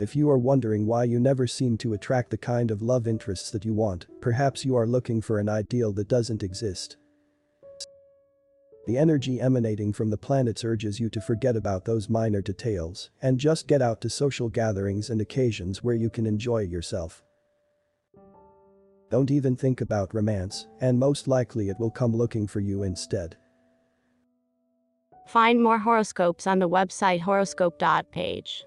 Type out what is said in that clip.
If you are wondering why you never seem to attract the kind of love interests that you want, perhaps you are looking for an ideal that doesn't exist. The energy emanating from the planets urges you to forget about those minor details and just get out to social gatherings and occasions where you can enjoy yourself. Don't even think about romance, and most likely it will come looking for you instead. Find more horoscopes on the website horoscope.page.